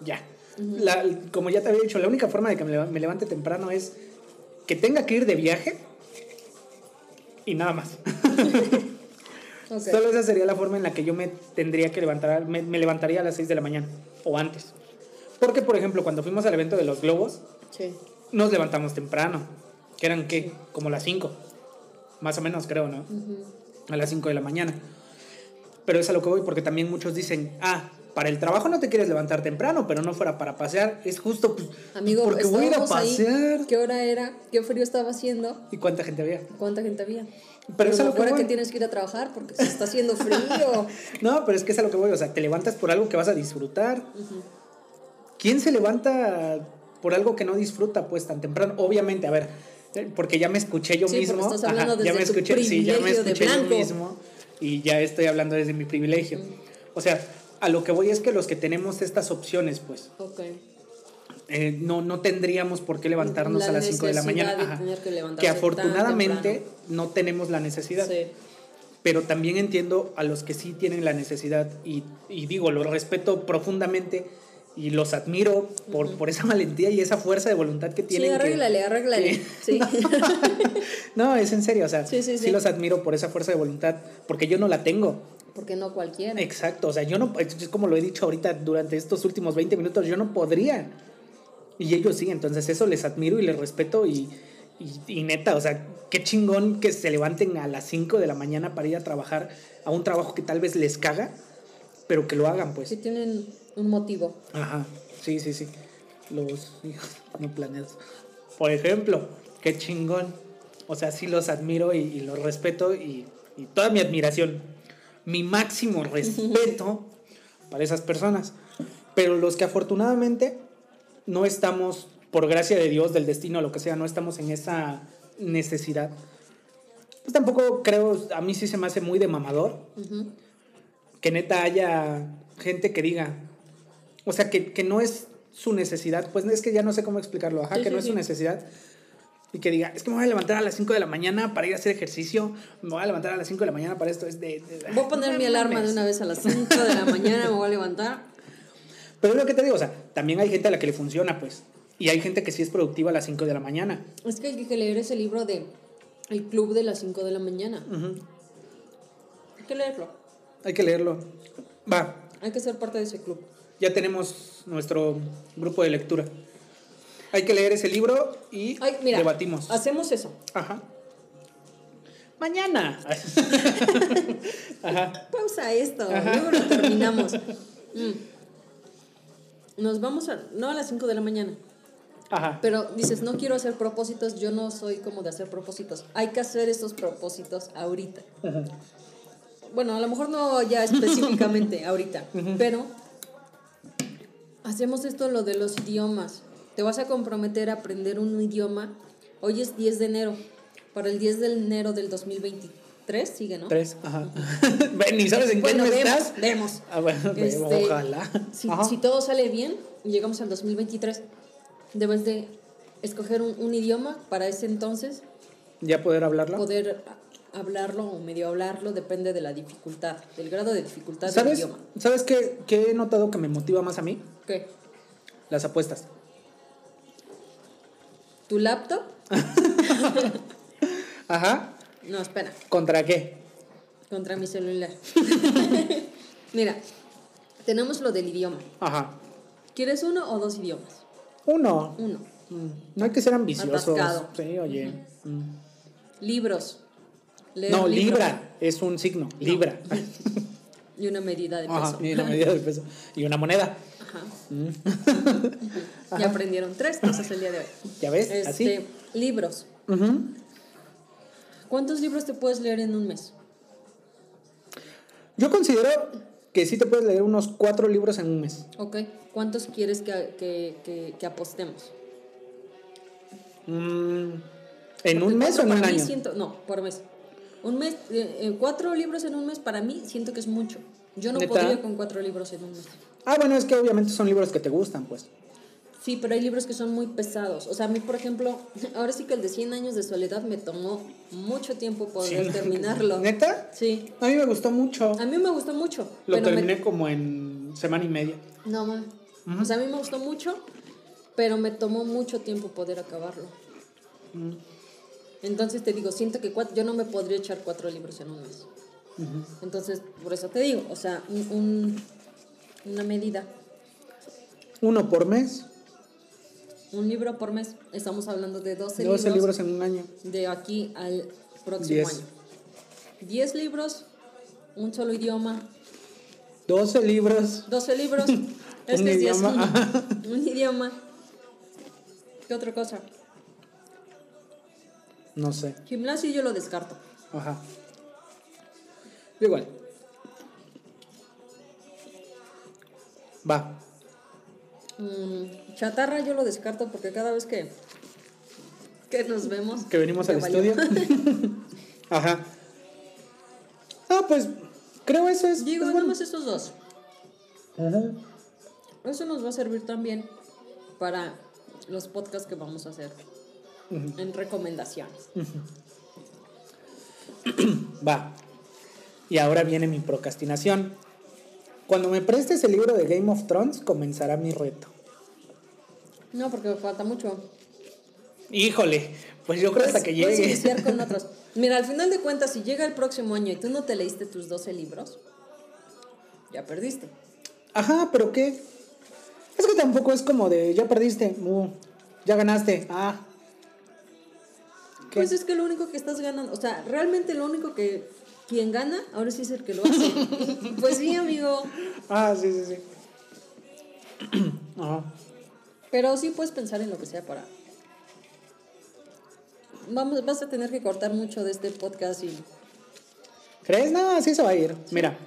Speaker 2: Ya. La- como ya te había dicho, la única forma de que me leva- me levante temprano es que tenga que ir de viaje y nada más. Solo esa sería la forma en la que yo me tendría que levantar, me, me levantaría a las 6 de la mañana o antes. Porque, por ejemplo, cuando fuimos al evento de los globos,
Speaker 3: Sí.
Speaker 2: nos levantamos temprano, que eran, ¿qué? Como las 5, más o menos, creo, ¿no? A las 5 de la mañana. Pero es a lo que voy, porque también muchos dicen, ah, para el trabajo no te quieres levantar temprano, pero no fuera para pasear, es justo pues,
Speaker 3: Amigo,
Speaker 2: porque voy a ir a
Speaker 3: ahí.
Speaker 2: pasear.
Speaker 3: ¿Qué hora era? ¿Qué frío estaba haciendo?
Speaker 2: ¿Y cuánta gente había?
Speaker 3: ¿Cuánta gente había?
Speaker 2: Pero es a lo que
Speaker 3: ahora
Speaker 2: voy.
Speaker 3: que tienes que ir a trabajar porque se está haciendo frío.
Speaker 2: No, pero es que es a lo que voy, o sea, te levantas por algo que vas a disfrutar. ¿Quién se levanta por algo que no disfruta pues tan temprano? Obviamente, a ver, eh, porque ya me escuché yo
Speaker 3: Sí,
Speaker 2: mismo.
Speaker 3: estás
Speaker 2: ya me escuché, sí, ya me escuché yo mismo y ya estoy hablando desde mi privilegio. O sea, a lo que voy es que los que tenemos estas opciones, pues,
Speaker 3: ok.
Speaker 2: eh, no, no tendríamos por qué levantarnos
Speaker 3: La
Speaker 2: a las 5 de la mañana. Ajá.
Speaker 3: que
Speaker 2: que afortunadamente no tenemos la necesidad
Speaker 3: Sí.
Speaker 2: pero también entiendo a los que sí tienen la necesidad y, y digo, los respeto profundamente y los admiro por, por esa valentía y esa fuerza de voluntad que
Speaker 3: Sí,
Speaker 2: tienen. que-
Speaker 3: arréglale, arréglale. Sí.
Speaker 2: no, es en serio, o sea,
Speaker 3: Sí, sí, sí.
Speaker 2: los admiro por esa fuerza de voluntad, porque yo no la tengo.
Speaker 3: Porque no cualquiera.
Speaker 2: Exacto, o sea, yo no, es como lo he dicho ahorita durante estos últimos 20 minutos, yo no podría. Y ellos sí, entonces eso les admiro y les respeto y, y, y neta, o sea, qué chingón que se levanten a las 5 de la mañana para ir a trabajar a un trabajo que tal vez les caga, pero que lo hagan, pues.
Speaker 3: Sí tienen un motivo.
Speaker 2: Ajá, sí, sí, sí. Los hijos no planeados. Por ejemplo, qué chingón. O sea, sí los admiro y, y los respeto y, y toda mi admiración. mi máximo respeto para esas personas. Pero los que afortunadamente no estamos, por gracia de Dios, del destino, lo que sea, no estamos en esa necesidad. Pues tampoco creo, a mí sí se me hace muy de mamador que neta haya gente que diga, o sea, que, que no es su necesidad, pues es que ya no sé cómo explicarlo, ajá,
Speaker 3: Sí,
Speaker 2: que
Speaker 3: sí,
Speaker 2: no es su necesidad. Y que diga, es que me voy a levantar a las 5 de la mañana para ir a hacer ejercicio, me voy a levantar a las 5 de la mañana para esto, es de... de-
Speaker 3: Voy a poner
Speaker 2: no
Speaker 3: mi alarma de una vez a las 5 de la mañana, me voy a levantar.
Speaker 2: Pero es lo que te digo, o sea, también hay gente a la que le funciona, pues. Y hay gente que sí es productiva a las 5 de la mañana.
Speaker 3: Es que hay que leer ese libro de El Club de las 5 de la mañana. Hay que leerlo.
Speaker 2: Hay que leerlo. Va,
Speaker 3: Hay que ser parte de ese club.
Speaker 2: Ya tenemos nuestro grupo de lectura. Hay que leer ese libro y
Speaker 3: Ay, mira,
Speaker 2: debatimos.
Speaker 3: hacemos eso.
Speaker 2: Ajá. Mañana. Ajá.
Speaker 3: Pausa esto,
Speaker 2: Ajá.
Speaker 3: luego lo terminamos. Mm. Nos vamos a, no a las 5 de la mañana,
Speaker 2: Ajá.
Speaker 3: pero dices, no quiero hacer propósitos, yo no soy como de hacer propósitos. Hay que hacer esos propósitos ahorita.
Speaker 2: Ujú.
Speaker 3: Bueno, a lo mejor no ya específicamente ahorita, pero hacemos esto lo de los idiomas. Te vas a comprometer a aprender un idioma. Hoy es 10 de enero. Para el 10 de enero del 2023 sigue, ¿no?
Speaker 2: Tres. Ajá. Ven, ¿y sabes en qué
Speaker 3: Bueno, vemos,
Speaker 2: estás?
Speaker 3: vemos.
Speaker 2: Ah, bueno,
Speaker 3: Este,
Speaker 2: ojalá.
Speaker 3: Si, todo sale bien y llegamos al 2023, debes de escoger un, un idioma para ese entonces,
Speaker 2: Ya poder hablarlo.
Speaker 3: poder hablarlo o medio hablarlo, depende de la dificultad, del grado de dificultad del
Speaker 2: ¿Sabes,
Speaker 3: idioma.
Speaker 2: ¿sabes qué, qué he notado que me motiva más a mí?
Speaker 3: ¿Qué?
Speaker 2: Las apuestas.
Speaker 3: ¿Tu laptop?
Speaker 2: Ajá.
Speaker 3: No, espera,
Speaker 2: ¿Contra qué?
Speaker 3: contra mi celular. Mira, tenemos lo del idioma.
Speaker 2: Ajá.
Speaker 3: ¿Quieres uno o dos idiomas?
Speaker 2: Uno.
Speaker 3: Uno.
Speaker 2: Mm, No hay que ser ambiciosos.
Speaker 3: Atascado.
Speaker 2: Sí, oye. Mm.
Speaker 3: Libros.
Speaker 2: No,
Speaker 3: libros
Speaker 2: libra es un signo. Libra.
Speaker 3: Y una medida de peso.
Speaker 2: Ajá. Y una medida de peso. Y una moneda.
Speaker 3: Ajá.
Speaker 2: Mm.
Speaker 3: Ya aprendieron tres cosas el día de hoy.
Speaker 2: ¿Ya ves?
Speaker 3: Este,
Speaker 2: Así.
Speaker 3: libros.
Speaker 2: Ujú.
Speaker 3: ¿Cuántos libros te puedes leer en un mes?
Speaker 2: Yo considero que sí te puedes leer unos cuatro libros en un mes.
Speaker 3: ¿Ok? ¿Cuántos quieres que, que, que, que apostemos?
Speaker 2: Mm, ¿En
Speaker 3: Porque
Speaker 2: un mes o en un año?
Speaker 3: siento- no, por mes. Un mes, eh, eh, cuatro libros en un mes para mí siento que es mucho. Yo no
Speaker 2: ¿Neta?
Speaker 3: podría con cuatro libros en un mes.
Speaker 2: Ah, bueno, es que obviamente son libros que te gustan, pues.
Speaker 3: Sí, pero hay libros que son muy pesados. O sea, a mí, por ejemplo, ahora sí que el de 100 años de soledad me tomó mucho tiempo poder terminarlo.
Speaker 2: ¿Neta?
Speaker 3: Sí.
Speaker 2: A mí me gustó mucho.
Speaker 3: A mí me gustó mucho.
Speaker 2: Lo
Speaker 3: pero me-
Speaker 2: terminé como en semana y media.
Speaker 3: No, ma. O sea, a mí me gustó mucho, pero me tomó mucho tiempo poder acabarlo. Entonces te digo, siento que cuat- yo no me podría echar cuatro libros en un mes. Entonces, por eso te digo, o sea, un, un- una medida,
Speaker 2: Uno por mes.
Speaker 3: un libro por mes. Estamos hablando de 12,
Speaker 2: 12
Speaker 3: libros,
Speaker 2: libros en un año.
Speaker 3: de aquí al próximo
Speaker 2: Diez.
Speaker 3: año. 10 libros, un solo idioma,
Speaker 2: 12 libros.
Speaker 3: 12 libros, es
Speaker 2: Un
Speaker 3: que es 10
Speaker 2: idioma,
Speaker 3: uno.
Speaker 2: ajá.
Speaker 3: un idioma. ¿Qué otra cosa?
Speaker 2: No sé.
Speaker 3: Gimnasio yo lo descarto.
Speaker 2: Ajá. Igual. Va.
Speaker 3: Mm, chatarra yo lo descarto porque cada vez que, que nos vemos.
Speaker 2: Que venimos al
Speaker 3: valió.
Speaker 2: estudio. Ajá. Ah, pues creo eso es.
Speaker 3: Digo,
Speaker 2: es
Speaker 3: nada
Speaker 2: bueno.
Speaker 3: esos dos.
Speaker 2: Ajá.
Speaker 3: Eso nos va a servir también para los podcasts que vamos a hacer en recomendaciones.
Speaker 2: Va. Y ahora viene mi procrastinación. Cuando me prestes el libro de Game of Thrones, comenzará mi reto.
Speaker 3: No, porque me falta mucho.
Speaker 2: Híjole, pues yo creo hasta que
Speaker 3: Puedes
Speaker 2: llegue.
Speaker 3: iniciar con otros. Mira, al final de cuentas, si llega el próximo año y tú no te leíste tus 12 libros, ya perdiste.
Speaker 2: Ajá, pero ¿qué? Es que tampoco es como de ya perdiste, uh, ya ganaste. Ah. ¿Qué?
Speaker 3: Pues es que lo único que estás ganando, o sea, realmente lo único que quien gana, ahora sí es el que lo hace. pues sí, amigo.
Speaker 2: Ah, sí, sí, sí. Ajá.
Speaker 3: Pero sí puedes pensar en lo que sea para. Vamos, vas a tener que cortar mucho de este podcast y
Speaker 2: ¿Crees? No, así se va a ir. Mira.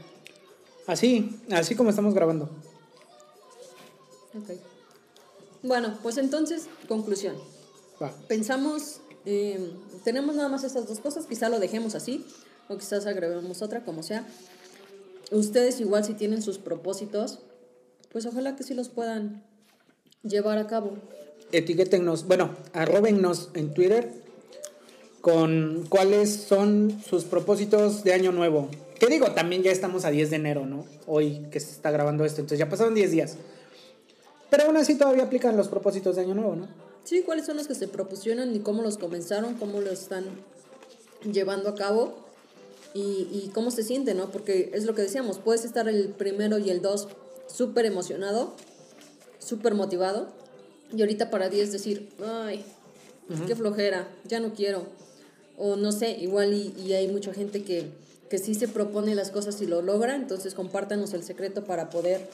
Speaker 2: Así, así como estamos grabando.
Speaker 3: Ok. Bueno, pues entonces, conclusión.
Speaker 2: Va.
Speaker 3: Pensamos, eh, tenemos nada más estas dos cosas, quizá lo dejemos así, o quizás agreguemos otra, como sea. Ustedes igual si tienen sus propósitos, pues ojalá que sí los puedan llevar a cabo.
Speaker 2: Etiquétennos, bueno, arrobennos en Twitter con cuáles son sus propósitos de año nuevo. ¿Qué digo? También ya estamos a 10 de enero, ¿no? Hoy que se está grabando esto, entonces ya pasaron 10 días. Pero aún así todavía aplican los propósitos de año nuevo, ¿no?
Speaker 3: Sí, cuáles son los que se propusieron y cómo los comenzaron, cómo lo están llevando a cabo y, y cómo se siente, ¿no? Porque es lo que decíamos, puedes estar el primero y el dos súper emocionado, súper motivado, y ahorita para 10 decir, ay, qué flojera, ya no quiero. O no sé, igual y, y hay mucha gente que, que sí se propone las cosas y lo logra, entonces compártanos el secreto para poder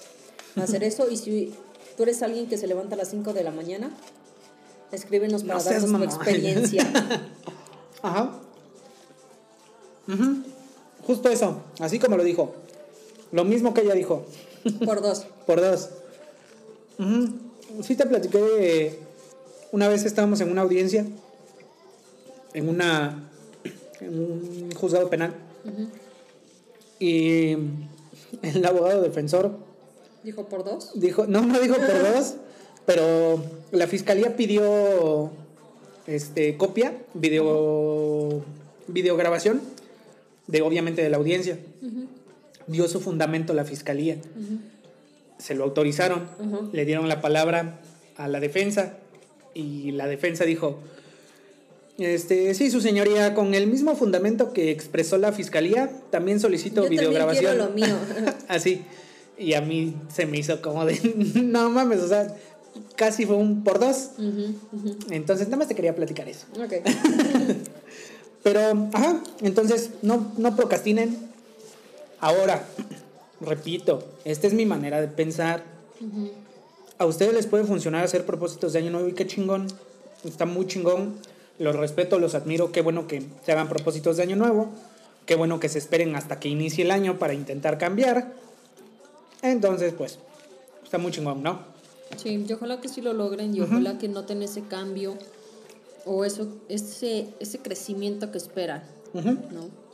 Speaker 3: hacer eso. Y si tú eres alguien que se levanta a las 5 de la mañana, escríbenos para
Speaker 2: No
Speaker 3: darnos tu experiencia.
Speaker 2: Ajá. Justo eso, así como lo dijo. Lo mismo que ella dijo.
Speaker 3: Por dos.
Speaker 2: Por dos. Ujú. Sí te platiqué de... Una vez estábamos en una audiencia, en una... en un juzgado penal. Y el abogado defensor
Speaker 3: Dijo por dos.
Speaker 2: dijo, no, no dijo por dos, pero la fiscalía pidió este copia, video videograbación de obviamente de la audiencia. Dio su fundamento la fiscalía. Se lo autorizaron, le dieron la palabra a la defensa y la defensa dijo este, sí, su señoría, con el mismo fundamento que expresó la fiscalía, también solicito
Speaker 3: Yo también
Speaker 2: videograbación.
Speaker 3: quiero lo mío.
Speaker 2: Así. Y a mí se me hizo como de, no mames, o sea, casi fue un por dos.
Speaker 3: Ujú, ujú.
Speaker 2: Entonces, nada más te quería platicar eso.
Speaker 3: Ok.
Speaker 2: Pero, ajá, entonces, no, no procrastinen. Ahora, repito, esta es mi manera de pensar. A ustedes les puede funcionar hacer propósitos de año nuevo y qué chingón. Está muy chingón. Los respeto, los admiro. Qué bueno que se hagan propósitos de año nuevo. Qué bueno que se esperen hasta que inicie el año para intentar cambiar. Entonces, pues, está muy chingón, ¿no?
Speaker 3: Sí, y ojalá que sí lo logren y ojalá que noten ese cambio o eso, ese, ese crecimiento que esperan,
Speaker 2: Ujú.
Speaker 3: ¿no?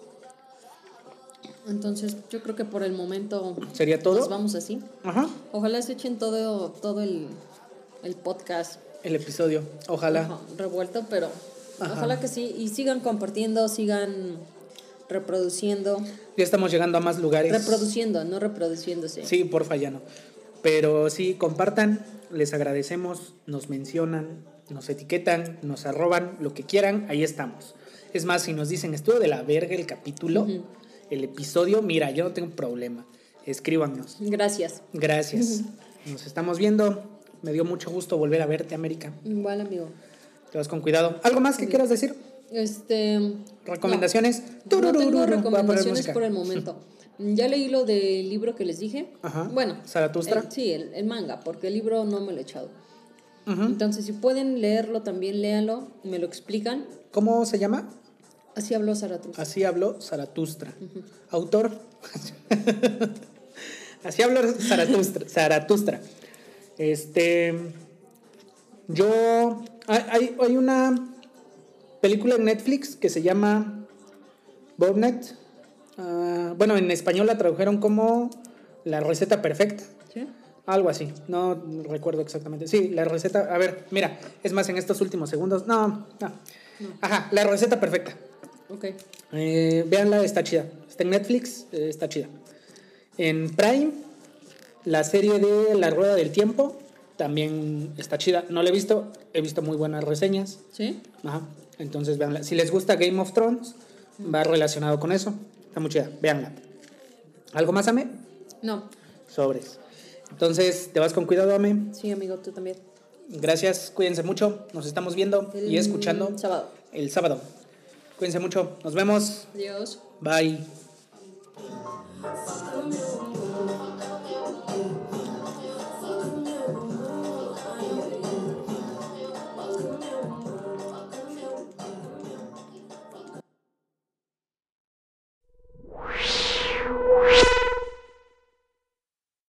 Speaker 3: Entonces, yo creo que por el momento
Speaker 2: ¿Sería todo?
Speaker 3: nos vamos así.
Speaker 2: Ajá.
Speaker 3: Ojalá se echen todo, todo el, el podcast
Speaker 2: El episodio. Ojalá.
Speaker 3: ajá, revuelto, pero
Speaker 2: Ajá.
Speaker 3: ojalá que sí. Y sigan compartiendo, sigan reproduciendo.
Speaker 2: Ya estamos llegando a más lugares.
Speaker 3: Reproduciendo, no reproduciéndose.
Speaker 2: Sí, porfa, ya no. Pero sí, compartan, les agradecemos, nos mencionan, nos etiquetan, nos arroban, lo que quieran, ahí estamos. Es más, si nos dicen, estuvo de la verga el capítulo, el episodio, mira, yo no tengo problema. Escríbanos.
Speaker 3: Gracias.
Speaker 2: Gracias. Nos estamos viendo. Me dio mucho gusto volver a verte, América.
Speaker 3: Igual, amigo.
Speaker 2: Te vas con cuidado. ¿Algo más que quieras decir?
Speaker 3: Este.
Speaker 2: ¿Recomendaciones?
Speaker 3: No, no tengo recomendaciones por el momento. Ya leí lo del libro que les dije.
Speaker 2: Ajá.
Speaker 3: Bueno.
Speaker 2: ¿Zaratustra?
Speaker 3: el- sí, el, el manga, porque el libro no me lo he echado. Entonces, si pueden leerlo, también léanlo, me lo explican.
Speaker 2: ¿Cómo se llama?
Speaker 3: Así habló Zaratustra.
Speaker 2: Así habló Zaratustra. Autor. Así habló Zaratustra. Zaratustra. Este. Yo. Hay, hay- hay una película en Netflix que se llama Bobnet. Ah, bueno, en español la tradujeron como La receta perfecta.
Speaker 3: ¿Sí?
Speaker 2: Algo así, no recuerdo exactamente. Sí, la receta, a ver, mira, es más, en estos últimos segundos, no, no. Ajá, la receta perfecta.
Speaker 3: Ok.
Speaker 2: Eh, véanla, está chida. Está en Netflix, eh, está chida. En Prime, la serie de La Rueda del Tiempo también está chida. No la he visto, he visto muy buenas reseñas.
Speaker 3: ¿Sí?
Speaker 2: Ajá, entonces véanla. Si les gusta Game of Thrones, va relacionado con eso. Está muy chida, véanla. ¿Algo más, Ame?
Speaker 3: No.
Speaker 2: Sobres. Entonces, te vas con cuidado, Ame.
Speaker 3: Sí, amigo, tú también.
Speaker 2: Gracias, cuídense mucho. Nos estamos viendo y escuchando.
Speaker 3: el Sábado.
Speaker 2: El sábado. Cuídense mucho. Nos vemos.
Speaker 3: Adiós.
Speaker 2: Bye.